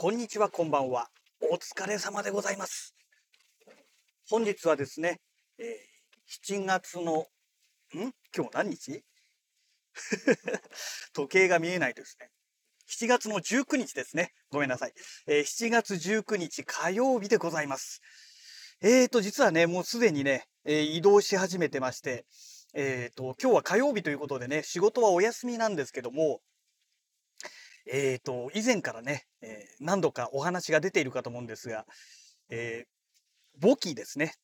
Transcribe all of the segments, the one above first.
こんにちは、こんばんは。お疲れ様でございます。本日はですね、えー、7月の、ん？今日何日？時計が見えないですね。7月の19日ですね。ごめんなさい。えー、7月19日火曜日でございます。えーと、実はね、もうすでにね、えー、移動し始めてまして、えーと、今日は火曜日ということでね、仕事はお休みなんですけども、えっ、ー、と、以前からね、えー、何度かお話が出ているかと思うんですが、えー、簿記ですね。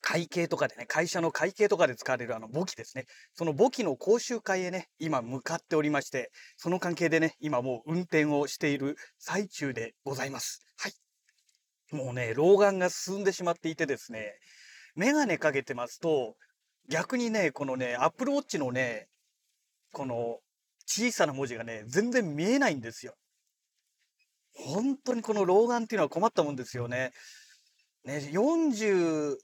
会計とかでね、会社の会計とかで使われるあの簿記ですね。その簿記の講習会へね、今向かっておりまして、その関係でね、今もう運転をしている最中でございます。はい。もうね、老眼が進んでしまっていてですね、メガネかけてますと、逆にね、このね、アップルウォッチのね、この小さな文字がね、全然見えないんですよ。本当にこの老眼っていうのは困ったもんですよね。ね、43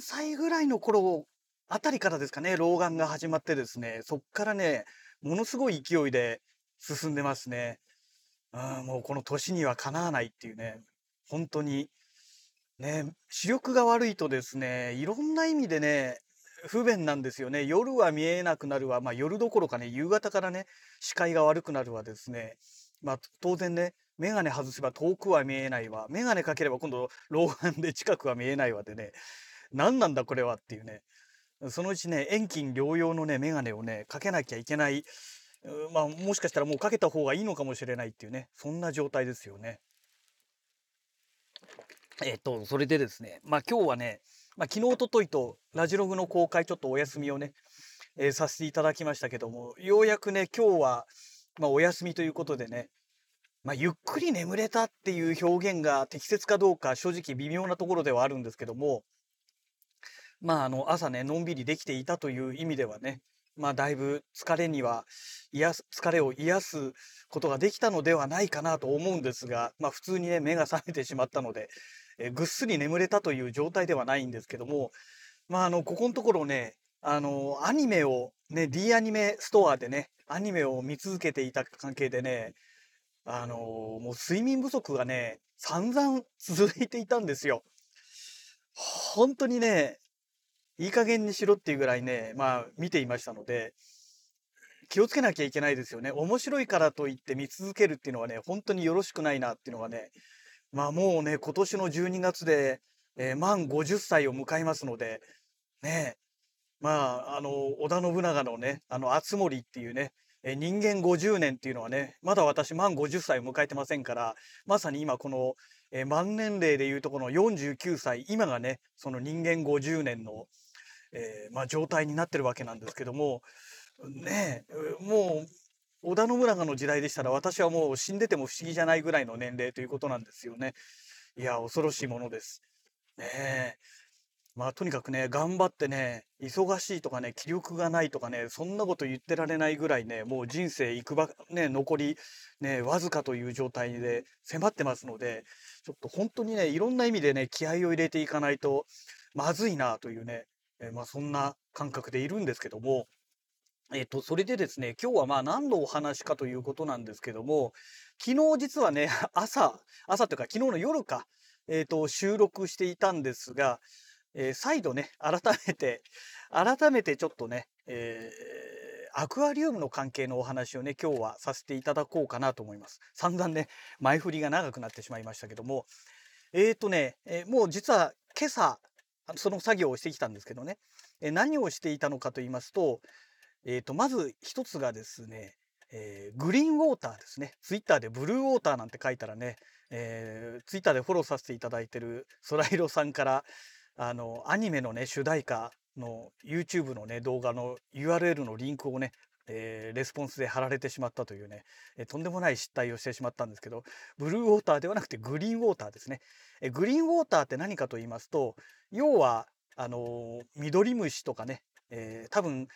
歳ぐらいの頃あたりからですかね、老眼が始まってですね、そっからね、ものすごい勢いで進んでますね。うん、もうこの年にはかなわないっていうね、本当に、ね、視力が悪いとですね、いろんな意味でね、不便なんですよね。夜は見えなくなるわ。まあ夜どころかね、夕方からね、視界が悪くなるわですね。まあ当然ね、メガネ外せば遠くは見えないわ。メガネかければ今度老眼で近くは見えないわでね、何なんだこれはっていうね。そのうちね、遠近療養のね、メガネをね、かけなきゃいけない。まあもしかしたらもうかけた方がいいのかもしれないっていうね、そんな状態ですよね。えっと、それでですね、まあ今日はね、まあ、昨日、おとといと、ラジログの公開、ちょっとお休みをね、えー、させていただきましたけども、ようやくね、今日は、まあ、お休みということでね、まあ、ゆっくり眠れたっていう表現が適切かどうか、正直微妙なところではあるんですけども、まあ、あの、朝ね、のんびりできていたという意味ではね、まあ、だいぶ疲れには、癒す、疲れを癒すことができたのではないかなと思うんですが、まあ、普通にね、目が覚めてしまったので、えぐっすり眠れたという状態ではないんですけども、まあ、あの、ここのところね、あの、アニメを、ね、D アニメストアでね、アニメを見続けていた関係でね、あの、もう睡眠不足がね、散々 続いていたんですよ。本当にね、いい加減にしろっていうぐらいね、まあ見ていましたので、気をつけなきゃいけないですよね。面白いからといって見続けるっていうのはね、本当によろしくないなっていうのがね、まあもうね、今年の12月で、えー、満50歳を迎えますので、ね、まあ、あの、織田信長のね、あの、厚森っていうね、え人間50年っていうのはね、まだ私満50歳を迎えてませんから、まさに今この、えー、満年齢でいうとこの49歳、今がね、その人間50年の、えー、まあ、状態になってるわけなんですけども、ねもう織田信長の時代でしたら私はもう死んでても不思議じゃないぐらいの年齢ということなんですよね。いや、恐ろしいものです。ねえ。まあとにかくね、頑張ってね、忙しいとかね、気力がないとかね、そんなこと言ってられないぐらいね、もう人生いくば、ね、残りね、わずかという状態で迫ってますので、ちょっと本当にね、いろんな意味でね、気合を入れていかないとまずいなというね、えまあそんな感覚でいるんですけども、えっと、それでですね、今日はまあ何のお話かということなんですけども、昨日実はね、朝、朝というか昨日の夜か、えっと、収録していたんですが、えー、再度ね、改めて、改めてちょっとね、えー、アクアリウムの関係のお話をね、今日はさせていただこうかなと思います。散々ね、前振りが長くなってしまいましたけども、えっ、ー、とね、えー、もう実は今朝、その作業をしてきたんですけどね、え何をしていたのかと言いますと、えー、と、まず一つがですね、えー、グリーンウォーターですね。ツイッターでブルーウォーターなんて書いたらね、えー、ツイッターでフォローさせていただいてるソライロさんから、あの、アニメのね、主題歌の YouTube のね、動画の URL のリンクをね、えー、レスポンスで貼られてしまったというね、えー、とんでもない失態をしてしまったんですけど、ブルーウォーターではなくてグリーンウォーターですね。えー、グリーンウォーターって何かと言いますと、要は、あの緑虫とかね、え多分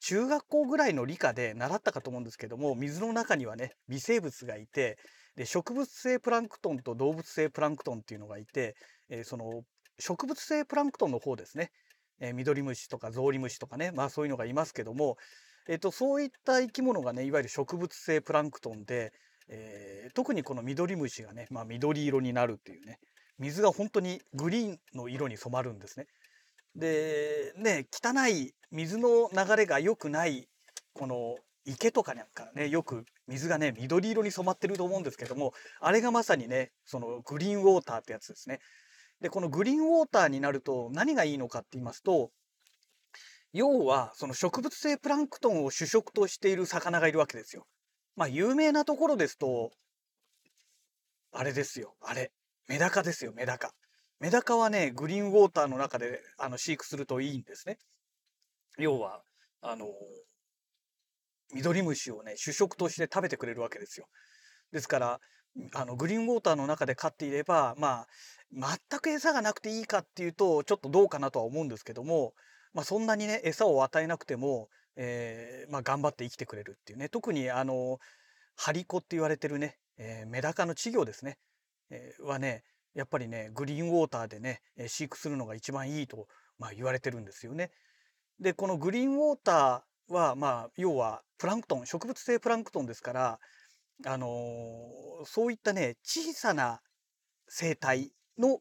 中学校ぐらいの理科で習ったかと思うんですけども水の中にはね微生物がいてで植物性プランクトンと動物性プランクトンっていうのがいて、えー、その植物性プランクトンの方ですね、えー、ミドリムシとかゾウリムシとかねまあそういうのがいますけども、えーと、そういった生き物がねいわゆる植物性プランクトンで、えー、特にこのミドリムシがね、まあ、緑色になるっていうね水が本当にグリーンの色に染まるんですね。でね汚い水の流れが良くないこの池とかなんかねよく水がね緑色に染まってると思うんですけどもあれがまさにねそのグリーンウォーターってやつですね。でこのグリーンウォーターになると何がいいのかって言いますと要はその植物性プランクトンを主食としている魚がいるわけですよ。まあ有名なところですとあれですよあれメダカですよメダカ。メダカはねグリーンウォーターの中であの飼育するといいんですね。要はあのミドリムシをね主食として食べてくれるわけですよ。ですからあのグリーンウォーターの中で飼っていればまあ全く餌がなくていいかっていうとちょっとどうかなとは思うんですけども、まあ、そんなにね餌を与えなくても、えー、まあ、頑張って生きてくれるっていうね特にあのハリコって言われてるね、えー、メダカの稚魚ですね、えー、はねやっぱりねグリーンウォーターでね飼育するのが一番いいと、まあ、言われてるんですよね。でこのグリーンウォーターはまあ要はプランクトン植物性プランクトンですからあのー、そういったね小さな生態の、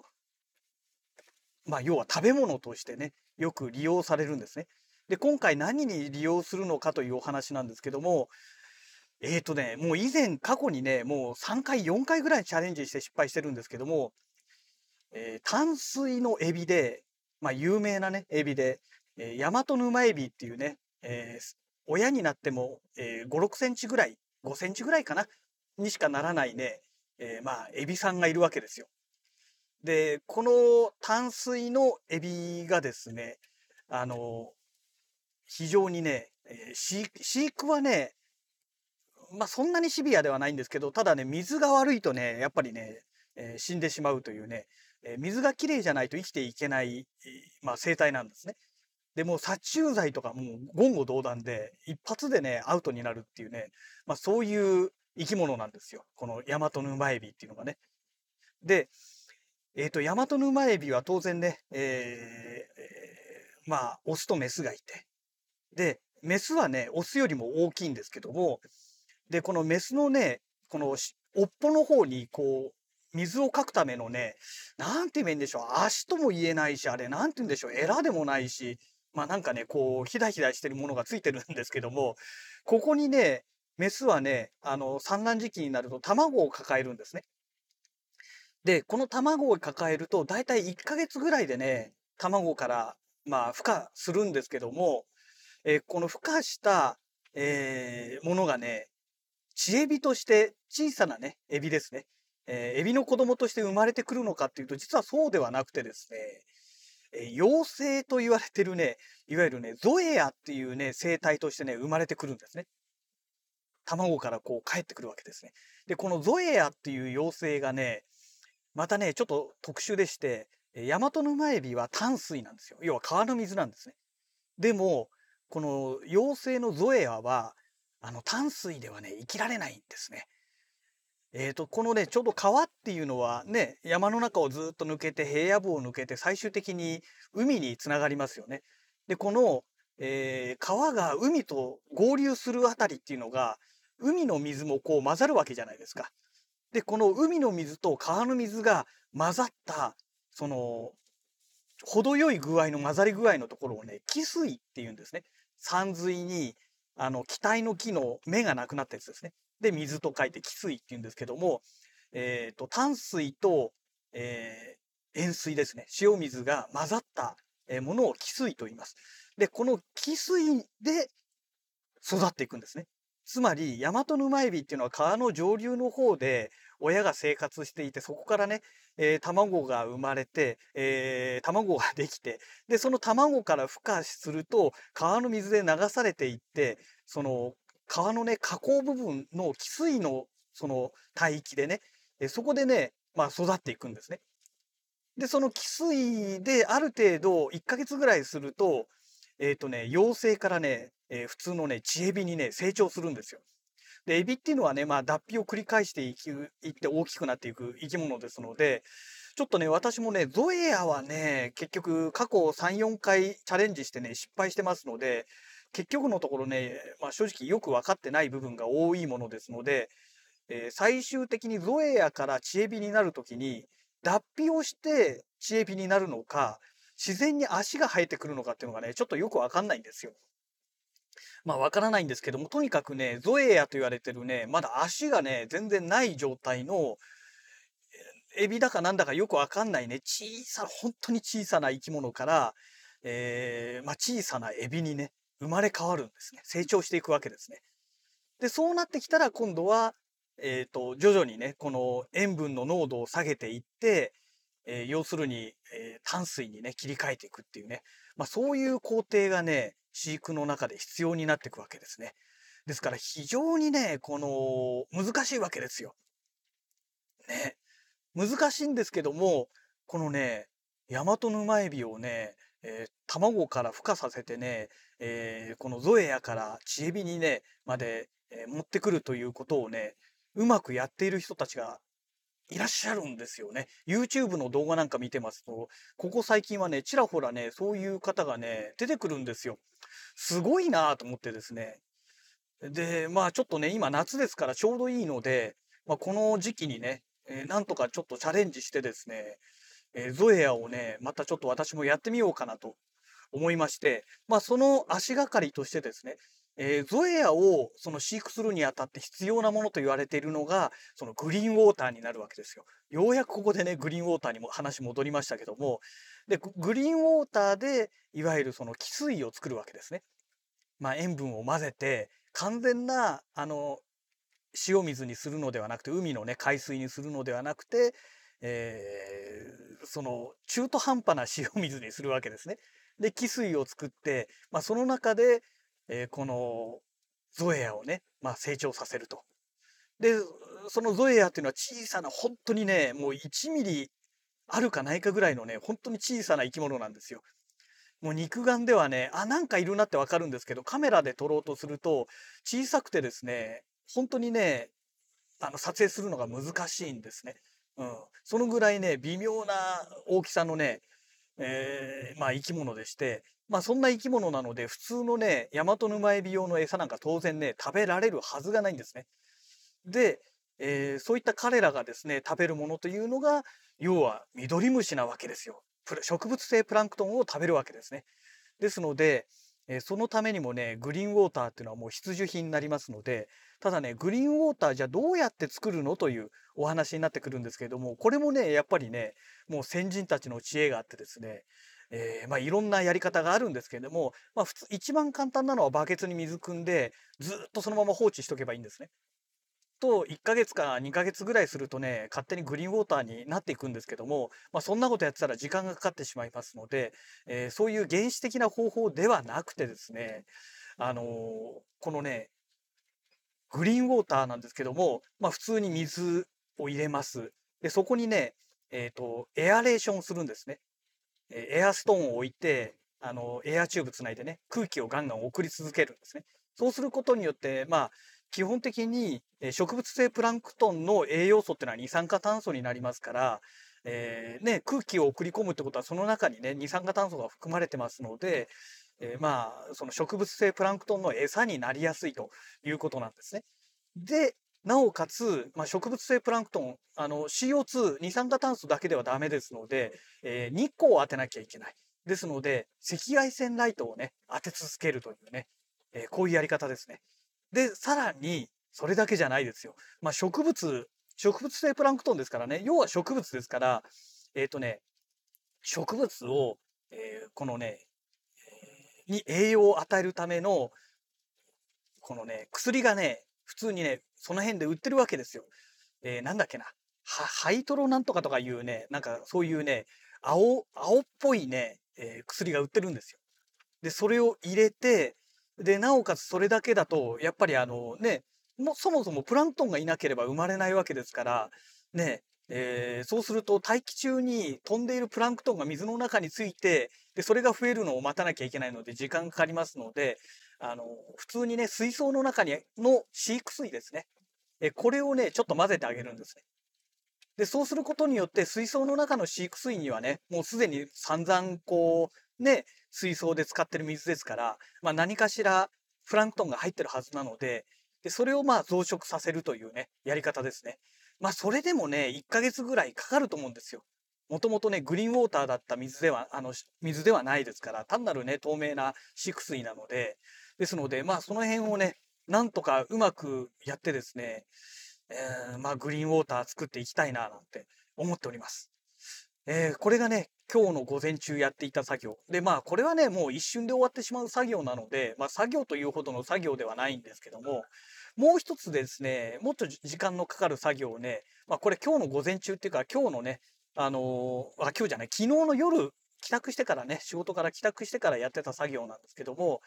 まあ、要は食べ物としてねよく利用されるんですね。で今回何に利用するのかというお話なんですけどもえーとねもう以前過去にねもう3回4回ぐらいチャレンジして失敗してるんですけども、えー、淡水のエビで、まあ、有名なねエビで、ヤマトヌマエビっていうね、えー、親になっても、えー、5 6センチぐらい5センチぐらいかなにしかならないね、えー、まあエビさんがいるわけですよ。で、この淡水のエビがですね、あの、非常にね、えー、飼育はね、まあそんなにシビアではないんですけど、ただね、水が悪いとね、やっぱりね、えー、死んでしまうというね、えー、水がきれいじゃないと生きていけない、まあ、生態なんですね。でも殺虫剤とかもう言語道断で一発でねアウトになるっていうね、まあ、そういう生き物なんですよこのヤマトヌマエビっていうのがね。でえっ、ー、と、ヤマトヌマエビは当然ね、えー、まあ、オスとメスがいて、で、メスはね、オスよりも大きいんですけども、で、このメスのね、この、尾っぽの方に、こう、水をかくためのね、なんて言うんでしょう、足とも言えないし、あれ、なんて言うんでしょう、エラでもないし、まあなんかね、こう、ひだひだしてるものがついてるんですけども、ここにね、メスはね、あの、産卵時期になると卵を抱えるんですね。で、この卵を抱えると、だいたい1ヶ月ぐらいでね、卵から、まあ、孵化するんですけども、えー、この孵化した、えー、ものがね、知エビとして小さなね、エビですね。えー、エビの子供として生まれてくるのかっていうと、実はそうではなくてですね、え妖精と言われてるね、いわゆるね、ゾエアっていうね、生態としてね、生まれてくるんですね。卵からこう帰ってくるわけですね。で、このゾエアっていう妖精がね、またね、ちょっと特殊でして、ヤマトヌマエビは淡水なんですよ。要は川の水なんですね。でも、この妖精のゾエアは、あの淡水ではね、生きられないんですね。えーと、このね、ちょうど川っていうのはね、山の中をずっと抜けて、平野部を抜けて、最終的に海につながりますよね。で、この、えー、川が海と合流するあたりっていうのが、海の水もこう混ざるわけじゃないですか。で、この海の水と川の水が混ざった、その、程よい具合の混ざり具合のところをね、汽水って言うんですね。山水に、あの、気体の木の芽がなくなったやつですね。で、水と書いて汽水って言うんですけども、えっ、ー、と、淡水と、えー、塩水ですね。塩水が混ざったものを汽水と言います。で、この汽水で育っていくんですね。つまり、ヤマトヌマエビっていうのは川の上流の方で親が生活していて、そこからね、えー、卵が生まれて、えー、卵ができて、で、その卵から孵化すると、川の水で流されていって、その川のね、河口部分の汽水のその帯域でね、えそこでね、まあ育っていくんですね。で、その汽水である程度1ヶ月ぐらいすると、えっ、ー、とね、幼生からね、えー、普通のね、チエビにね、成長するんですよ。で、エビっていうのはね、まあ、脱皮を繰り返していきいって大きくなっていく生き物ですので、ちょっとね、私もね、ゾエアはね、結局過去3、4回チャレンジしてね、失敗してますので、結局のところね、まあ、正直よく分かってない部分が多いものですので、えー、最終的にゾエアからチエビになるときに、脱皮をしてチエビになるのか、自然に足が生えてくるのかっていうのがね、ちょっとよくわかんないんですよ。まあわからないんですけども、とにかくね、ゾエアと言われてるね、まだ足がね、全然ない状態の、エビだかなんだかよくわかんないね、小さな、本当に小さな生き物から、えー、まあ小さなエビにね、生まれ変わるんですね。成長していくわけですね。で、そうなってきたら今度は、えっ、ー、と、徐々にね、この塩分の濃度を下げていって、えー、要するに、えー、淡水にね、切り替えていくっていうね。まあそういう工程がね、飼育の中で必要になっていくわけですね。ですから非常にね、この、難しいわけですよ。ね。難しいんですけども、このね、ヤマトヌマエビをね、えー、卵から孵化させてね、えー、このゾエアからチエビにね、まで、えー、持ってくるということをね、うまくやっている人たちがいらっしゃるんですよね。YouTube の動画なんか見てますと、ここ最近はね、ちらほらね、そういう方がね、出てくるんですよ。すごいなと思ってですね。で、まあちょっとね、今夏ですからちょうどいいので、まあ、この時期にね、えー、なんとかちょっとチャレンジしてですね、えー、ゾエアをね、またちょっと私もやってみようかなと思いまして、まあその足がかりとしてですね、えー、ゾエアをその飼育するにあたって必要なものと言われているのが、そのグリーンウォーターになるわけですよ。ようやくここでね、グリーンウォーターにも話戻りましたけども、で、グリーンウォーターで、いわゆるその汽水を作るわけですね。まあ塩分を混ぜて、完全な、あの、塩水にするのではなくて、海のね、海水にするのではなくて、えー、その中途半端な 塩水にするわけですね。で、汽水を作って、まあ、その中で、えー、このゾエアをね、まあ、成長させると。で、そのゾエアっていうのは小さな、本当にね、もう1ミリあるかないかぐらいのね、本当に小さな生き物なんですよ。もう肉眼ではね、あ、なんかいるなってわかるんですけど、カメラで撮ろうとすると、小さくてですね、本当にね、あの、撮影するのが難しいんですね。うん。そのぐらいね、微妙な大きさのね、えー、まあ生き物でして、まあそんな生き物なので、普通のね、ヤマトヌマエビ用の餌なんか当然ね、食べられるはずがないんですね。で、えー、そういった彼らがですね、食べるものというのが、要はミドリムシなわけですよ。植物性プランクトンを食べるわけですね。ですので、えー、そのためにもね、グリーンウォーターっていうのはもう必需品になりますので、ただね、グリーンウォーターじゃどうやって作るのというお話になってくるんですけれども、これもね、やっぱりね、もう先人たちの知恵があってですね、えー、まあいろんなやり方があるんですけれども、まあ普通、一番簡単なのはバケツに水汲んで、ずっとそのまま放置しとけばいいんですね。と、1ヶ月か2ヶ月ぐらいするとね、勝手にグリーンウォーターになっていくんですけども、まあそんなことやってたら時間がかかってしまいますので、えー、そういう原始的な方法ではなくてですね、あのー、このね、グリーンウォーターなんですけども、まあ普通に水を入れます。で、そこにね、えっ、ー、と、エアレーションするんですね。エアストーンを置いて、あの、エアチューブつないでね、空気をガンガン送り続けるんですね。そうすることによって、まあ、基本的に植物性プランクトンの栄養素っていうのは二酸化炭素になりますから、えー、ね、空気を送り込むってことはその中にね、二酸化炭素が含まれてますので、えー、まあ、その植物性プランクトンの餌になりやすいということなんですね。で、なおかつ、まあ、植物性プランクトン、あの、CO2、二酸化炭素だけではダメですので、えー、日光を当てなきゃいけない。ですので、赤外線ライトをね、当て続けるというね、えー、こういうやり方ですね。で、さらに、それだけじゃないですよ。まあ、植物、植物性プランクトンですからね、要は植物ですから、えっ、ー、とね、植物を、え、このね、に栄養を与えるための、このね、薬がね、普通にね、その辺で売ってるわけですよ。えー、なんだっけな。ハイトロなんとかとかいうね、なんかそういうね、青、青っぽいね、えー、薬が売ってるんですよ。で、それを入れて、で、なおかつそれだけだと、やっぱりあのね、もそもそもプランクトンがいなければ生まれないわけですから、ね、えー、そうすると大気中に飛んでいるプランクトンが水の中について、で、それが増えるのを待たなきゃいけないので時間かかりますので、あの、普通にね、水槽の中にの飼育水ですね。え、これをね、ちょっと混ぜてあげるんですね。で、そうすることによって水槽の中の飼育水にはね、もうすでに散々こう、ね、水槽で使ってる水ですから、まあ何かしらプランクトンが入ってるはずなので、で、それをまあ増殖させるというね、やり方ですね。まあそれでもね、1ヶ月ぐらいかかると思うんですよ。もともとね、グリーンウォーターだった水では、あの、水ではないですから、単なるね、透明な飼育水なので、ですので、まあその辺をね、なんとかうまくやってですね、えー、まあグリーンウォーター作っていきたいな、なんて思っております。えー、これがね、今日の午前中やっていた作業。で、まあ、これはね、もう一瞬で終わってしまう作業なので、まあ、作業というほどの作業ではないんですけども、もう一つですね、もっと時間のかかる作業をね、まあ、これ今日の午前中っていうか、今日のね、あのー、あ、今日じゃない、昨日の夜、帰宅してからね、仕事から帰宅してからやってた作業なんですけども、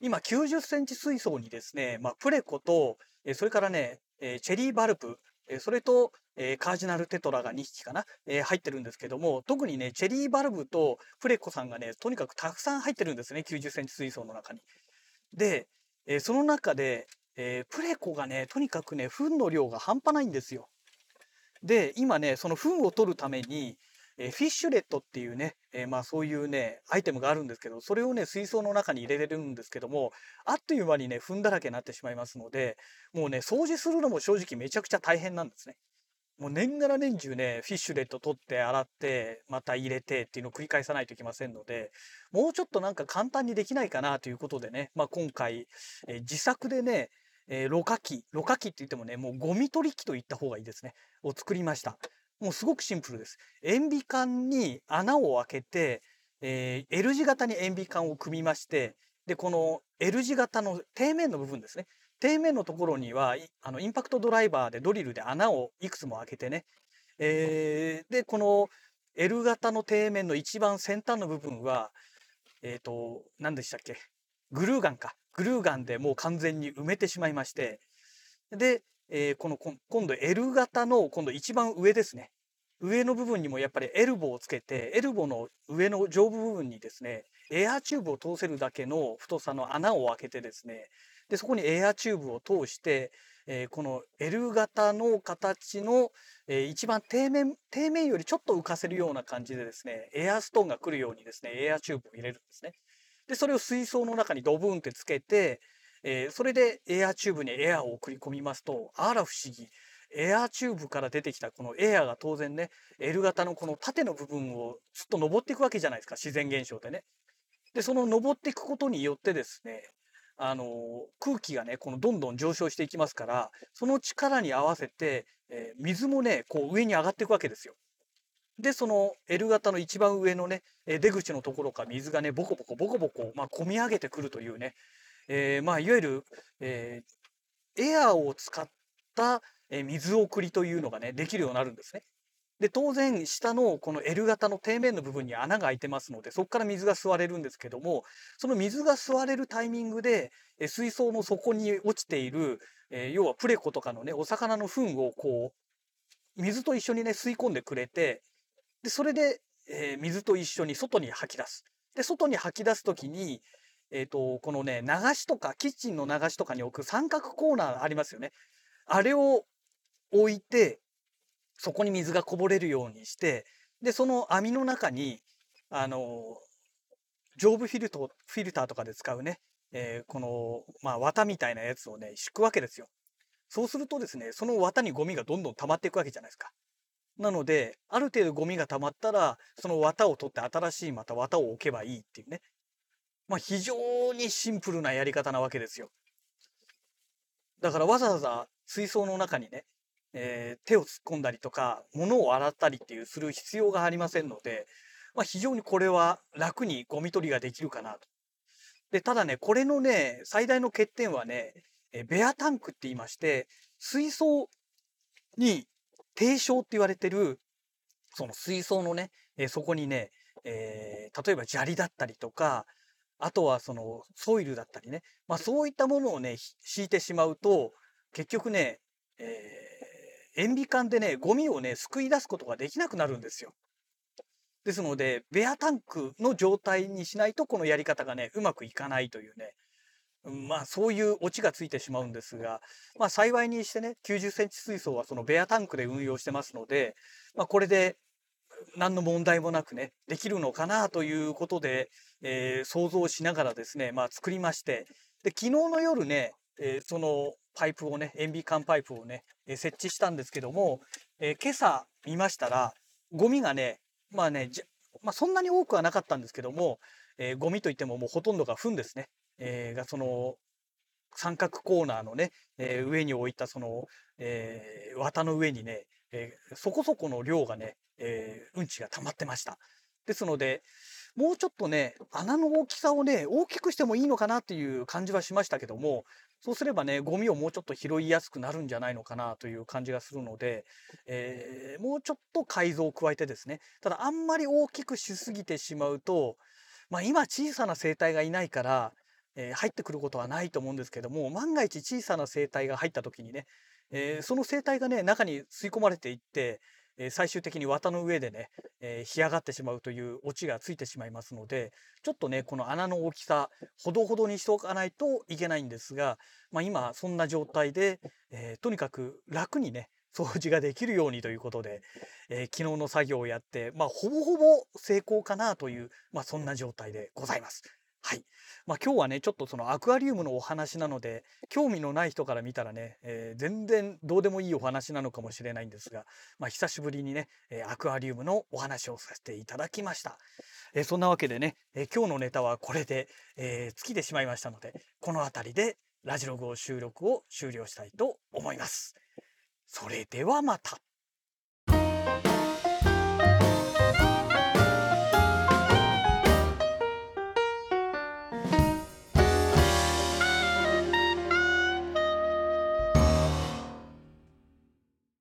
今90センチ水槽にですね、まあ、プレコと、えそれからね、えチェリーバルプ、えそれと、えカージナルテトラが2匹かな、え入ってるんですけども、特にね、チェリーバルブとプレコさんがね、とにかくたくさん入ってるんですね、90センチ水槽の中に。で、えその中で、えプレコがね、とにかくね、糞の量が半端ないんですよ。で、今ね、その糞を取るために、えフィッシュレットっていうね、え、まあそういうね、アイテムがあるんですけど、それをね、水槽の中に入れれるんですけども、あっという間にね、糞だらけになってしまいますので、もうね、掃除するのも正直めちゃくちゃ大変なんですね。もう年がら年中ね、フィッシュレット取って洗って、また入れてっていうのを繰り返さないといけませんので、もうちょっとなんか簡単にできないかなということでね、まあ今回、え、自作でね、えー、ろ過器、ろ過器って言ってもね、もうゴミ取り機と言った方がいいですね、を作りました。もうすごくシンプルです。塩ビ管に穴を開けて、えー、L 字型に塩ビ管を組みまして、で、この L 字型の底面の部分ですね。底面のところには、あの、インパクトドライバーでドリルで穴をいくつも開けてね。えー、で、この L 型の底面の一番先端の部分は、えっ、ー、と、何でしたっけ？グルーガンか。グルーガンでもう完全に埋めてしまいまして、で、えー、この今度 L 型の今度一番上ですね。上の部分にもやっぱりエルボーをつけて、エルボーの上の上部分にですね、エアチューブを通せるだけの太さの穴を開けてですね、で、そこにエアチューブを通して、えー、この L 型の形の、えー、一番底面、底面よりちょっと浮かせるような感じでですね、エアストーンが来るようにですね、エアチューブを入れるんですね。で、それを水槽の中にドブンってつけて、えー、それでエアチューブにエアを送り込みますと、あら不思議。エアチューブから出てきたこのエアが当然ね、L 型のこの縦の部分をずっと登っていくわけじゃないですか、自然現象でね。で、その登っていくことによってですね、あの、空気がね、このどんどん上昇していきますから、その力に合わせて、えー、水もね、こう上に上がっていくわけですよ。で、その L 型の一番上のね、出口のところから水がね、ボコボコボコボコ、まあ、込み上げてくるというね、えー、まあ、いわゆる、えー、エアーを使った水送りというのがね、できるようになるんですね。で、当然、下のこの L 型の底面の部分に穴が開いてますので、そこから水が吸われるんですけども、その水が吸われるタイミングで、水槽の底に落ちている、えー、要はプレコとかのね、お魚の糞をこう、水と一緒にね、吸い込んでくれて、で、それで、えー、水と一緒に外に吐き出す。で、外に吐き出すときに、えっ、ー、と、このね、流しとか、キッチンの流しとかに置く三角コーナーありますよね。あれを置いて、そこに水がこぼれるようにして、で、その網の中に、あの、上部フィルト、フィルターとかで使うね、えー、この、まあ、綿みたいなやつをね、敷くわけですよ。そうするとですね、その綿にゴミがどんどん溜まっていくわけじゃないですか。なので、ある程度ゴミが溜まったら、その綿を取って新しいまた綿を置けばいいっていうね。まあ、非常にシンプルなやり方なわけですよ。だからわざわざ水槽の中にね、えー、手を突っ込んだりとか、物を洗ったりっていうする必要がありませんので、まあ、非常にこれは楽にゴミ取りができるかなと。で、ただね、これのね、最大の欠点はね、えベアタンクって言いまして、水槽に低床って言われてる、その水槽のね、えそこにね、えー、例えば砂利だったりとか、あとはそのソイルだったりね、まあそういったものをね、敷いてしまうと、結局ね、えー塩ビ管でね、ゴミをね、救い出すことができなくなるんですよ。ですので、ベアタンクの状態にしないと、このやり方がね、うまくいかないというね、まあそういうオチがついてしまうんですが、まあ幸いにしてね、90センチ水槽はそのベアタンクで運用してますので、まあこれで何の問題もなくね、できるのかなということで、えー、想像しながらですね、まあ作りまして、で、昨日の夜ね、えー、そのパイプをね、塩ビ管パイプをね、え設置したんですけども、え今朝見ましたら、ゴミがね、まあね、まあ、そんなに多くはなかったんですけども、えー、ゴミといってももうほとんどが糞ですね。えー、がその三角コーナーのね、えー、上に置いたその、えー、綿の上にね、えー、そこそこの量がね、えー、うんちが溜まってました。ですので、もうちょっとね、穴の大きさをね、大きくしてもいいのかなっていう感じはしましたけども、そうすればね、ゴミをもうちょっと拾いやすくなるんじゃないのかなという感じがするので、えー、もうちょっと改造を加えてですね、ただあんまり大きくしすぎてしまうと、まあ今小さな生態がいないから、えー、入ってくることはないと思うんですけども、万が一小さな生態が入った時にね、えー、その生態がね、中に吸い込まれていって、え最終的に綿の上でね、え干上がってしまうというオチがついてしまいますので、ちょっとね、この穴の大きさ、ほどほどにしておかないといけないんですが、まあ、今、そんな状態で、え、とにかく楽にね、掃除ができるようにということで、え、昨日の作業をやって、まあ、ほぼほぼ成功かなという、まあ、そんな状態でございます。はい。まあ今日はね、ちょっとそのアクアリウムのお話なので、興味のない人から見たらね、えー、全然どうでもいいお話なのかもしれないんですが、まあ久しぶりにね、えアクアリウムのお話をさせていただきました。えー、そんなわけでね、え今日のネタはこれで、え尽きてしまいましたので、この辺りでラジログを収録を終了したいと思います。それではまた。